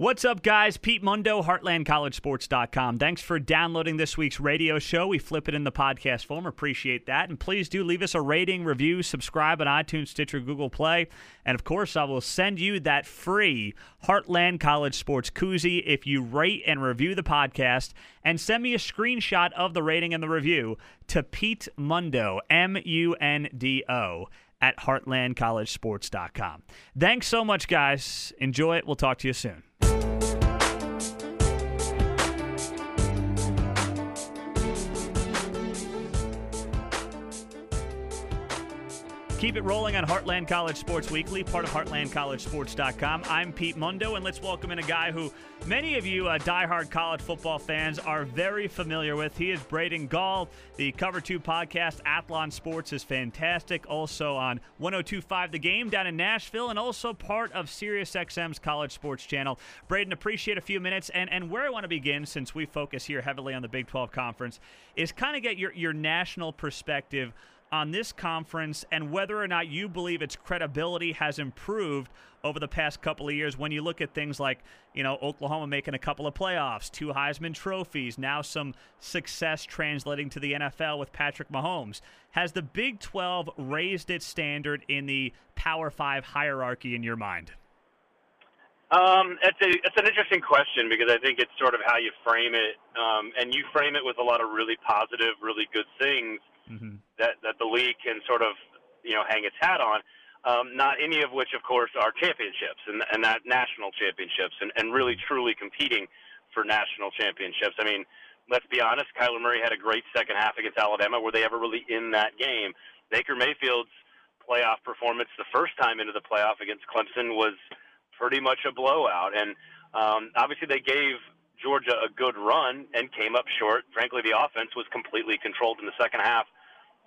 What's up, guys? Pete Mundo, HeartlandCollegeSports.com. Thanks for downloading this week's radio show. We flip it in the podcast form. Appreciate that. And please do leave us a rating, review, subscribe on iTunes, Stitcher, Google Play. And of course, I will send you that free Heartland College Sports koozie if you rate and review the podcast and send me a screenshot of the rating and the review to Pete Mundo, M U N D O at heartlandcollegesports.com. Thanks so much, guys. Enjoy it. We'll talk to you soon. Keep it rolling on Heartland College Sports Weekly, part of HeartlandCollegeSports.com. I'm Pete Mundo, and let's welcome in a guy who many of you uh, diehard college football fans are very familiar with. He is Braden Gall. The Cover 2 podcast, Athlon Sports, is fantastic. Also on 1025 The Game down in Nashville, and also part of SiriusXM's College Sports Channel. Braden, appreciate a few minutes. And, and where I want to begin, since we focus here heavily on the Big 12 Conference, is kind of get your, your national perspective on this conference and whether or not you believe its credibility has improved over the past couple of years when you look at things like, you know, Oklahoma making a couple of playoffs, two Heisman trophies, now some success translating to the NFL with Patrick Mahomes. Has the Big 12 raised its standard in the Power 5 hierarchy in your mind? Um, it's a it's an interesting question because I think it's sort of how you frame it, um, and you frame it with a lot of really positive, really good things mm-hmm. that that the league can sort of you know hang its hat on. Um, not any of which, of course, are championships and, and that national championships and, and really truly competing for national championships. I mean, let's be honest, Kyler Murray had a great second half against Alabama. Were they ever really in that game? Baker Mayfield's playoff performance the first time into the playoff against Clemson was pretty much a blowout. And um, obviously, they gave Georgia a good run and came up short. Frankly, the offense was completely controlled in the second half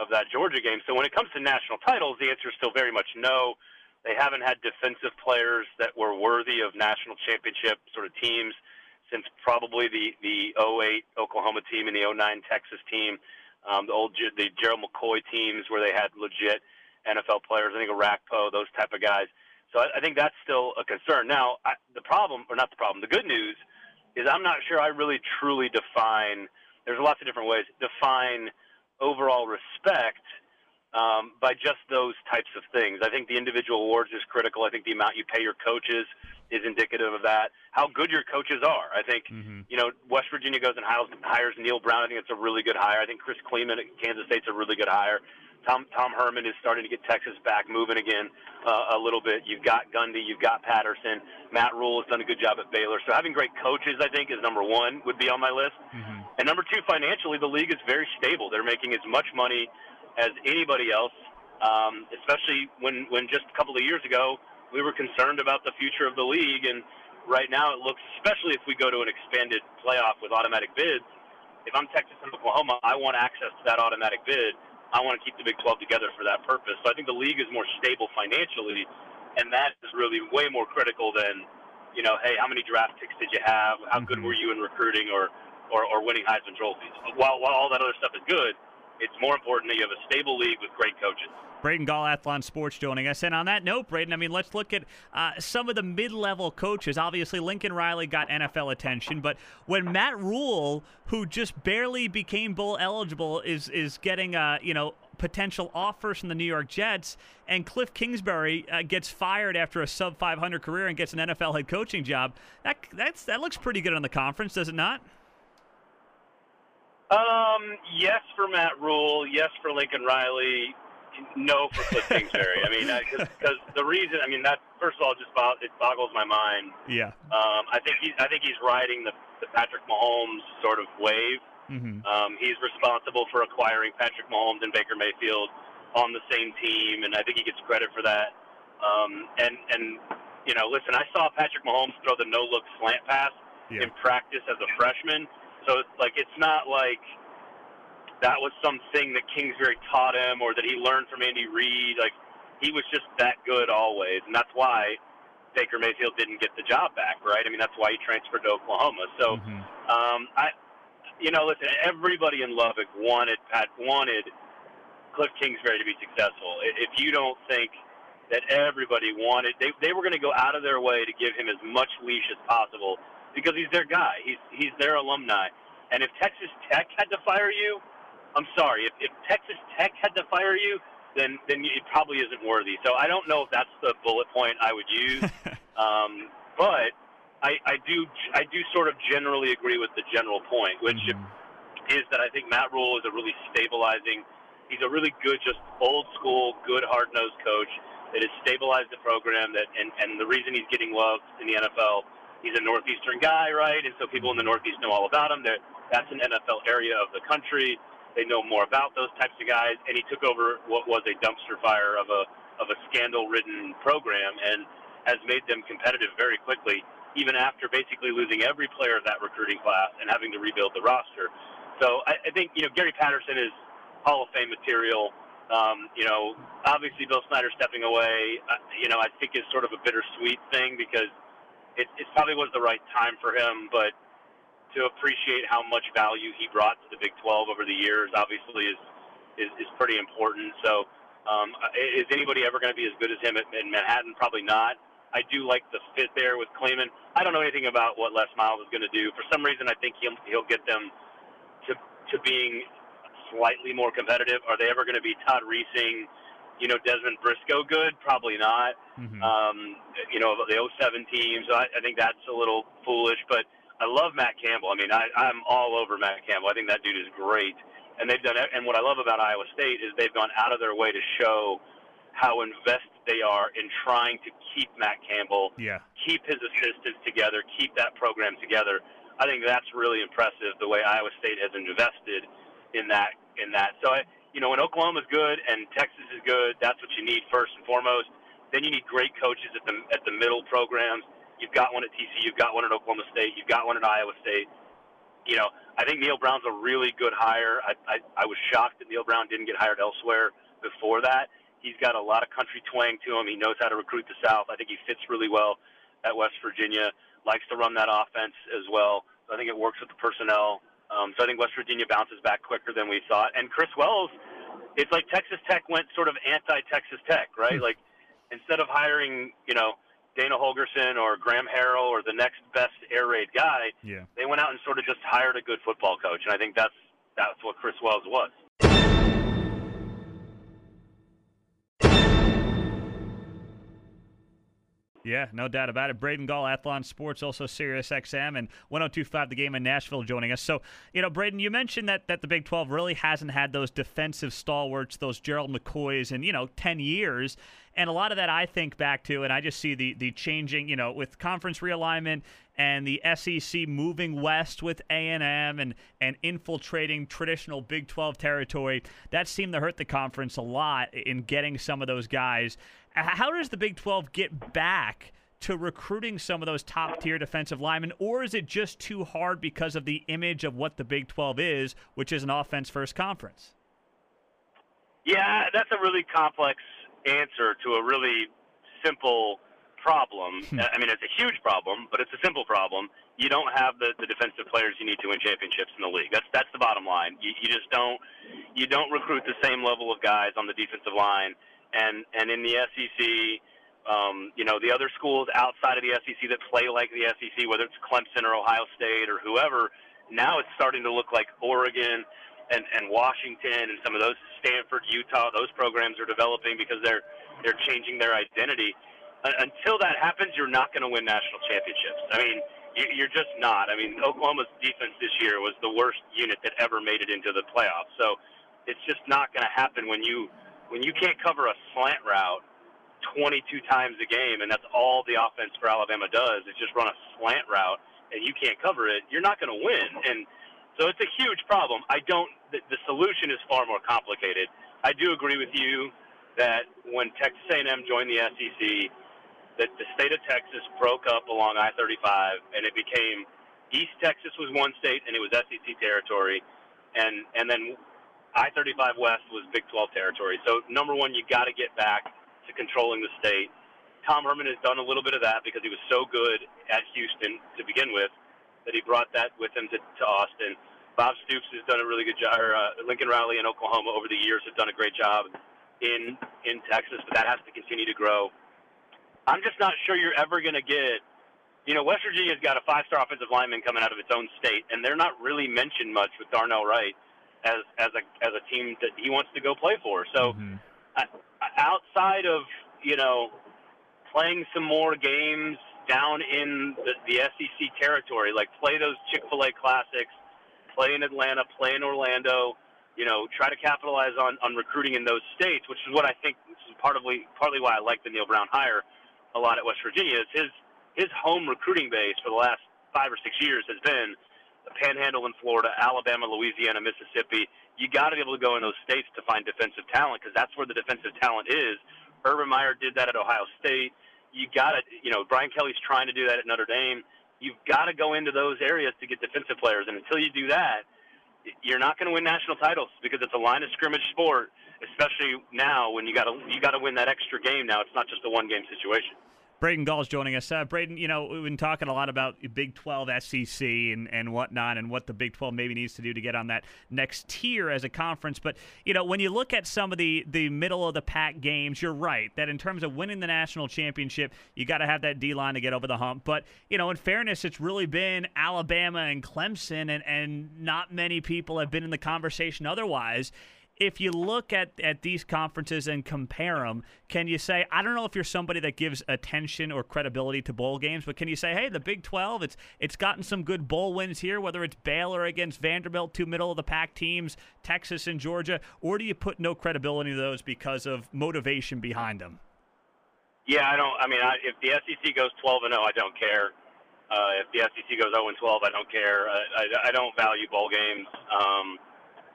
of that Georgia game. So when it comes to national titles, the answer is still very much no. They haven't had defensive players that were worthy of national championship sort of teams since probably the the 08 Oklahoma team and the 09 Texas team, um, the old the Gerald McCoy teams where they had legit NFL players. I think Orakpo, those type of guys. So I, I think that's still a concern. Now I, the problem, or not the problem, the good news is I'm not sure I really truly define. There's lots of different ways define overall respect um, by just those types of things. I think the individual awards is critical. I think the amount you pay your coaches is indicative of that. How good your coaches are. I think mm-hmm. you know West Virginia goes and hires Neal Brown. I think it's a really good hire. I think Chris Klieman at Kansas State's a really good hire. Tom Tom Herman is starting to get Texas back moving again uh, a little bit. You've got Gundy, you've got Patterson. Matt Rhule has done a good job at Baylor. So having great coaches, I think, is number one. Would be on my list. Mm-hmm. And number two, financially, the league is very stable. They're making as much money as anybody else, um, especially when, when just a couple of years ago we were concerned about the future of the league. And right now it looks, especially if we go to an expanded playoff with automatic bids, if I'm Texas and Oklahoma, I want access to that automatic bid. I want to keep the Big 12 together for that purpose. So I think the league is more stable financially, and that is really way more critical than, you know, hey, how many draft picks did you have? How good mm-hmm. were you in recruiting? Or or, or winning Heisman trophies. While, while all that other stuff is good, it's more important that you have a stable league with great coaches. Braden Gall, Athlon Sports, joining us. And on that note, Braden, I mean, let's look at uh, some of the mid-level coaches. Obviously, Lincoln Riley got NFL attention, but when Matt Rhule, who just barely became bowl eligible, is is getting, uh, you know, potential offers from the New York Jets, and Cliff Kingsbury uh, gets fired after a sub 500 career and gets an NFL head coaching job. That that's that looks pretty good on the conference, does it not? Um, yes for Matt Rhule, yes for Lincoln Riley, no for Cliff Kingsbury. I mean, because the reason, I mean, that first of all, just it boggles my mind. Yeah. Um, I think he's, I think he's riding the, the Patrick Mahomes sort of wave. Mm-hmm. Um, he's responsible for acquiring Patrick Mahomes and Baker Mayfield on the same team, and I think he gets credit for that. Um, and and you know, listen, I saw Patrick Mahomes throw the no look slant pass yeah. in practice as a freshman so like it's not like that was something that Kingsbury taught him or that he learned from Andy Reid. Like he was just that good always, and that's why Baker Mayfield didn't get the job back, right? I mean, that's why he transferred to Oklahoma. So, mm-hmm. um, I, you know, listen, everybody in Lubbock wanted Pat wanted Cliff Kingsbury to be successful. If you don't think that everybody wanted. They they were going to go out of their way to give him as much leash as possible because he's their guy. He's he's their alumni. And if Texas Tech had to fire you, I'm sorry. If, if Texas Tech had to fire you, then then it probably isn't worthy. So I don't know if that's the bullet point I would use. um, but I, I do I do sort of generally agree with the general point, which mm-hmm. is that I think Matt Rhule is a really stabilizing. He's a really good, just old school, good hard nosed coach that has stabilized the program. That and and the reason he's getting loved in the NFL, he's a northeastern guy, right? And so people in the Northeast know all about him. They're, that's an NFL area of the country. They know more about those types of guys, and he took over what was a dumpster fire of a of a scandal-ridden program and has made them competitive very quickly, even after basically losing every player of that recruiting class and having to rebuild the roster. So I, I think you know Gary Patterson is Hall of Fame material. Um, you know, obviously Bill Snyder stepping away, uh, you know, I think is sort of a bittersweet thing because it, it probably was the right time for him, but to appreciate how much value he brought to the Big 12 over the years, obviously, is is, is pretty important. So, um, is anybody ever going to be as good as him in Manhattan? Probably not. I do like the fit there with Klieman. I don't know anything about what Les Miles is going to do. For some reason, I think he'll he'll get them to to being slightly more competitive. Are they ever going to be Todd Reesing? You know, Dezmon Briscoe good? Probably not. Mm-hmm. Um, you know, the 07 team. So I, I think that's a little foolish. But I love Matt Campbell. I mean, I, I'm all over Matt Campbell. I think that dude is great. And they've done, and what I love about Iowa State is they've gone out of their way to show how invested they are in trying to keep Matt Campbell, yeah. keep his assistants together, keep that program together. I think that's really impressive the way Iowa State has invested in that. In that, so I, you know, when Oklahoma's good and Texas is good, that's what you need first and foremost. Then you need great coaches at the at the middle programs You've got one at TCU. You've got one at Oklahoma State. You've got one at Iowa State. You know, I think Neal Brown's a really good hire. I, I, I was shocked that Neal Brown didn't get hired elsewhere before that. He's got a lot of country twang to him. He knows how to recruit the South. I think he fits really well at West Virginia. Likes to run that offense as well. So I think it works with the personnel. Um, so I think West Virginia bounces back quicker than we thought. And Chris Wells, it's like Texas Tech went sort of anti-Texas Tech, right? Hmm. like instead of hiring, you know, Dana Holgorsen or Graham Harrell or the next best air raid guy. Yeah. They went out and sort of just hired a good football coach, and I think that's that's what Chris Wells was. Yeah, no doubt about it. Braden Gall, Athlon Sports, also Sirius XM, and 1025 The Game in Nashville joining us. So, you know, Braden, you mentioned that, that the Big 12 really hasn't had those defensive stalwarts, those Gerald McCoys, in, you know, 10 years. And a lot of that I think back to, and I just see the the changing, you know, with conference realignment and the SEC moving west with A&M and and infiltrating traditional Big 12 territory. That seemed to hurt the conference a lot in getting some of those guys. How does the Big 12 get back? to recruiting some of those top tier defensive linemen, or is it just too hard because of the image of what the Big 12 is, which is an offense first conference? Yeah, that's a really complex answer to a really simple problem. Hmm. I mean, it's a huge problem, but it's a simple problem. You don't have the, the defensive players you need to win championships in the league. That's that's the bottom line. You, you just don't you don't recruit the same level of guys on the defensive line. And and in the SEC, um, you know, the other schools outside of the SEC that play like the SEC, whether it's Clemson or Ohio State or whoever, now it's starting to look like Oregon and, and Washington and some of those Stanford, Utah, those programs are developing because they're they're changing their identity. Uh, until that happens, you're not going to win national championships. I mean, you, you're just not. I mean, Oklahoma's defense this year was the worst unit that ever made it into the playoffs. So it's just not going to happen when you when you can't cover a slant route 22 times a game, and that's all the offense for Alabama does is just run a slant route, and you can't cover it. You're not going to win, and so it's a huge problem. I don't. The, the solution is far more complicated. I do agree with you that when Texas A&M joined the SEC, that the state of Texas broke up along I-35, and it became East Texas was one state, and it was SEC territory, and and then I-35 West was Big 12 territory. So number one, you got to get back to controlling the state. Tom Herman has done a little bit of that because he was so good at Houston to begin with that he brought that with him to, to Austin. Bob Stoops has done a really good job. Or, uh, Lincoln Riley in Oklahoma over the years have done a great job in in Texas, but that has to continue to grow. I'm just not sure you're ever going to get. You know, West Virginia's got a five-star offensive lineman coming out of its own state, and they're not really mentioned much with Darnell Wright as as a as a team that he wants to go play for. So, mm-hmm. outside of you know playing some more games down in the, the SEC territory, like play those Chick Fil A classics, play in Atlanta, play in Orlando. You know, try to capitalize on, on recruiting in those states, which is what I think is partly partly why I like the Neal Brown hire a lot at West Virginia. Is his his home recruiting base for the last five or six years has been the Panhandle in Florida, Alabama, Louisiana, Mississippi. You got to be able to go in those states to find defensive talent because that's where the defensive talent is. Urban Meyer did that at Ohio State. You got to, you know, Brian Kelly's trying to do that at Notre Dame. You've got to go into those areas to get defensive players, and until you do that, you're not going to win national titles because it's a line of scrimmage sport. Especially now, when you got to you got to win that extra game. Now it's not just a one game situation. Braden Gall is joining us. Uh, Braden, you know, we've been talking a lot about Big 12 SEC and, and whatnot and what the Big 12 maybe needs to do to get on that next tier as a conference. But, you know, when you look at some of the, the middle of the pack games, you're right that in terms of winning the national championship, you got to have that D line to get over the hump. But, you know, in fairness, it's really been Alabama and Clemson, and, and not many people have been in the conversation otherwise if you look at, at these conferences and compare them, can you say, I don't know if you're somebody that gives attention or credibility to bowl games, but can you say, hey, the Big 12, it's it's gotten some good bowl wins here, whether it's Baylor against Vanderbilt, two middle of the pack teams, Texas and Georgia, or do you put no credibility to those because of motivation behind them? Yeah, I don't. I mean, I, if the SEC goes 12 and 0, I don't care. Uh, if the SEC goes 0 and 12, I don't care. I, I, I don't value bowl games. Um,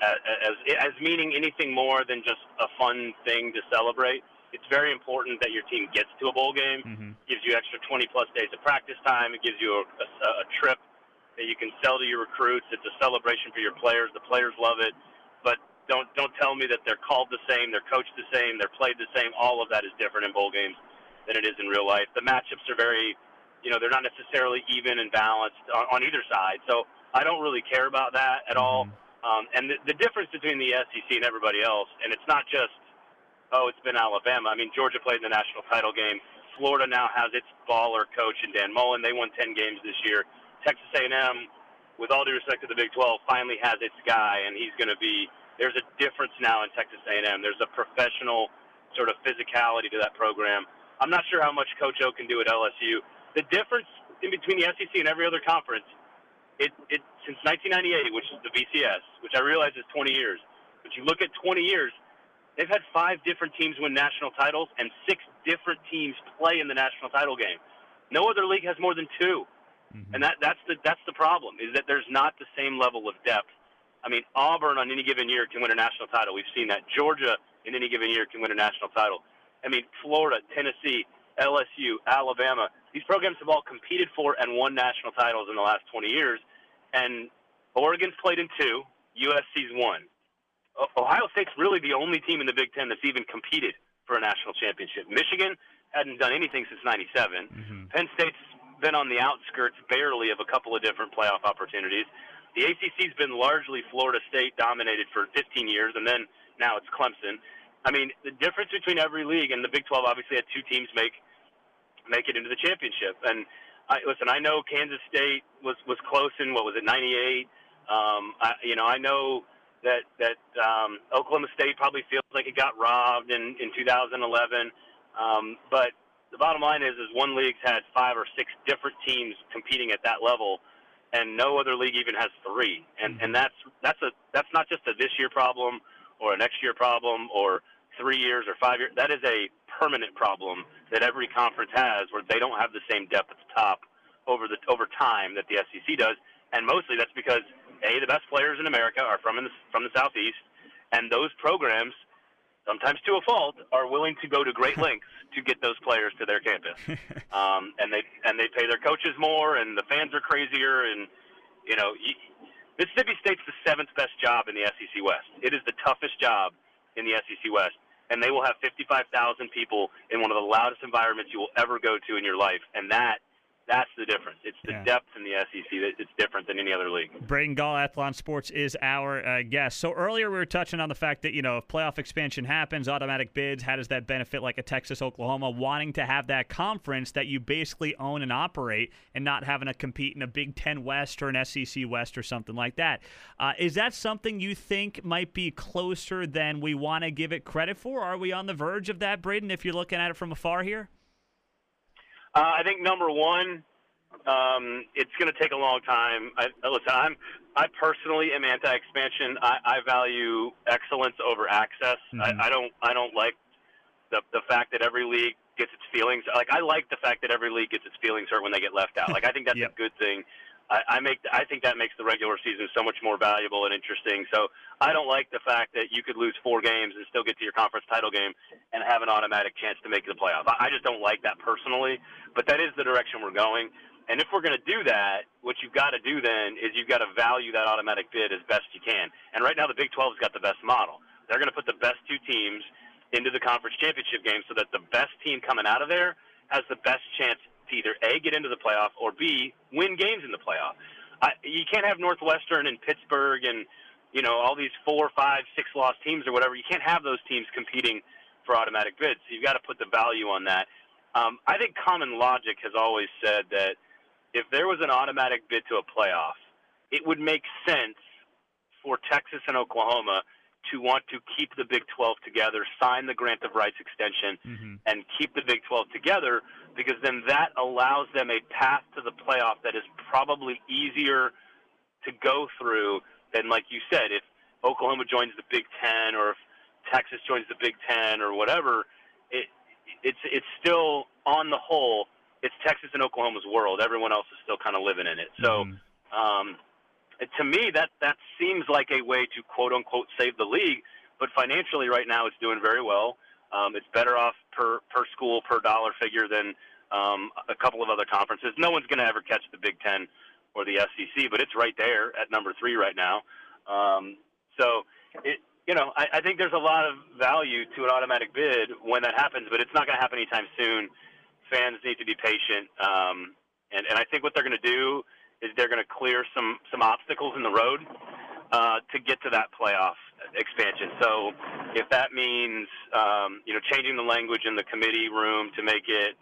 as, as meaning anything more than just a fun thing to celebrate. It's very important that your team gets to a bowl game. Mm-hmm. Gives you extra 20 plus days of practice time. It gives you a, a, a trip that you can sell to your recruits. It's a celebration for your players. The players love it. But don't don't tell me that they're called the same, they're coached the same, they're played the same. All of that is different in bowl games than it is in real life. The matchups are very, you know, they're not necessarily even and balanced on, on either side. So I don't really care about that at all. Mm-hmm. Um, and the, the difference between the SEC and everybody else, and it's not just, oh, it's been Alabama. I mean, Georgia played in the national title game. Florida now has its baller coach in Dan Mullen. They won 10 games this year. Texas A&M, with all due respect to the Big 12, finally has its guy, and he's going to be. There's a difference now in Texas A&M. There's a professional sort of physicality to that program. I'm not sure how much Coach O can do at LSU. The difference in between the SEC and every other conference it, it since 1998, which is the BCS, which I realize is 20 years. But you look at 20 years, they've had five different teams win national titles and six different teams play in the national title game. No other league has more than 2 mm-hmm. and that that's the that's the problem is that there's not the same level of depth. I mean, Auburn on any given year can win a national title. We've seen that. Georgia in any given year can win a national title. I mean, Florida, Tennessee, LSU, Alabama. These programs have all competed for and won national titles in the last 20 years, and Oregon's played in two. USC's won. Ohio State's really the only team in the Big Ten that's even competed for a national championship. Michigan hadn't done anything since '97. Mm-hmm. Penn State's been on the outskirts barely of a couple of different playoff opportunities. The ACC's been largely Florida State dominated for 15 years, and then now it's Clemson. I mean, the difference between every league and the Big 12 obviously had two teams make make it into the championship. And I, listen, I know Kansas State was was close in what was it, 98. Um, I, you know, I know that that um, Oklahoma State probably feels like it got robbed in in 2011. Um, but the bottom line is, is one league's had five or six different teams competing at that level, and no other league even has three. And and that's that's a that's not just a this year problem or a next year problem or three years or five years. That is a permanent problem that every conference has, where they don't have the same depth at the top over the over time that the SEC does, and mostly that's because a the best players in America are from in the, from the southeast, and those programs, sometimes to a fault, are willing to go to great lengths to get those players to their campus, um, and they and they pay their coaches more, and the fans are crazier, and you know. You, Mississippi State's the seventh best job in the SEC West. It is the toughest job in the SEC West and they will have 55,000 people in one of the loudest environments you will ever go to in your life. And that That's the difference. It's the yeah. depth in the SEC that it's different than any other league. Braden Gall, Athlon Sports, is our uh, guest. So earlier we were touching on the fact that you know if playoff expansion happens, automatic bids. How does that benefit like a Texas, Oklahoma, wanting to have that conference that you basically own and operate, and not having to compete in a Big Ten West or an SEC West or something like that? Uh, is that something you think might be closer than we want to give it credit for? Are we on the verge of that, Braden? If you're looking at it from afar here. Uh, I think number one, um, it's going to take a long time. I, listen, I'm I personally am anti-expansion. I, I value excellence over access. Mm-hmm. I, I don't I don't like the the fact that every league gets its feelings. Like I like the fact that every league gets its feelings hurt when they get left out. Like I think that's yep. a good thing. I, I make I think that makes the regular season so much more valuable and interesting. So I don't like the fact that you could lose four games and still get to your conference title game and have an automatic chance to make the playoff. I, I just don't like that personally, but that is the direction we're going. And if we're going to do that, what you've got to do then is you've got to value that automatic bid as best you can. And right now, the Big 12's got the best model. They're going to put the best two teams into the conference championship game so that the best team coming out of there has the best chance to either A, get into the playoff, or B, win games in the playoff. I, you can't have Northwestern and Pittsburgh and, you know, all these four, five, six loss teams or whatever. You can't have those teams competing for automatic bids. So you've got to put the value on that. Um, I think common logic has always said that if there was an automatic bid to a playoff, it would make sense for Texas and Oklahoma to want to keep the Big 12 together, sign the grant of rights extension, mm-hmm. and keep the Big 12 together because then that allows them a path to the playoff that is probably easier to go through than, like you said, if Oklahoma joins the Big Ten or if Texas joins the Big Ten or whatever. It, it's it's still on the whole, it's Texas and Oklahoma's world. Everyone else is still kind of living in it. So. Mm-hmm. Um, to me, that that seems like a way to quote unquote save the league. But financially, right now, it's doing very well. Um, it's better off per per school per dollar figure than um, a couple of other conferences. No one's going to ever catch the Big Ten or the SEC, but it's right there at number three right now. Um, so it, you know, I, I think there's a lot of value to an automatic bid when that happens, but it's not going to happen anytime soon. Fans need to be patient, um, and and I think what they're going to do is they're going to clear some some obstacles in the road uh, to get to that playoff expansion. So if that means um, you know changing the language in the committee room to make it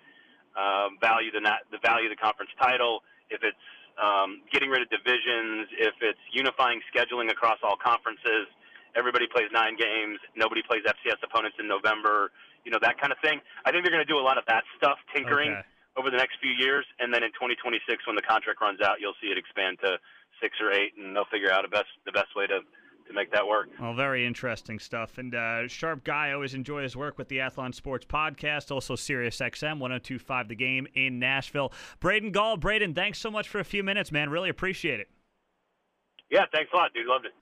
um, value the not, the value of the conference title, if it's um, getting rid of divisions, if it's unifying scheduling across all conferences, everybody plays nine games, nobody plays FCS opponents in November, you know that kind of thing. I think they're going to do a lot of that stuff, tinkering. Okay over the next few years, and then in 2026, when the contract runs out, you'll see it expand to six or eight, and they'll figure out a best the best way to to make that work. Well, very interesting stuff. And uh, sharp guy, I always enjoy his work with the Athlon Sports Podcast, also Sirius XM 1025 The Game in Nashville. Braden Gall, Braden, thanks so much for a few minutes, man. Really appreciate it. Yeah, thanks a lot, dude. Loved it.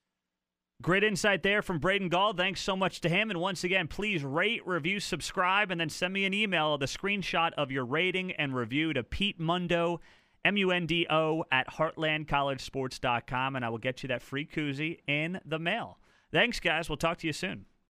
Great insight there from Braden Gall. Thanks so much to him. And once again, please rate, review, subscribe, and then send me an email the screenshot of your rating and review to Pete Mundo, M U N D O, at heartlandcollegesports.com, and I will get you that free koozie in the mail. Thanks, guys. We'll talk to you soon.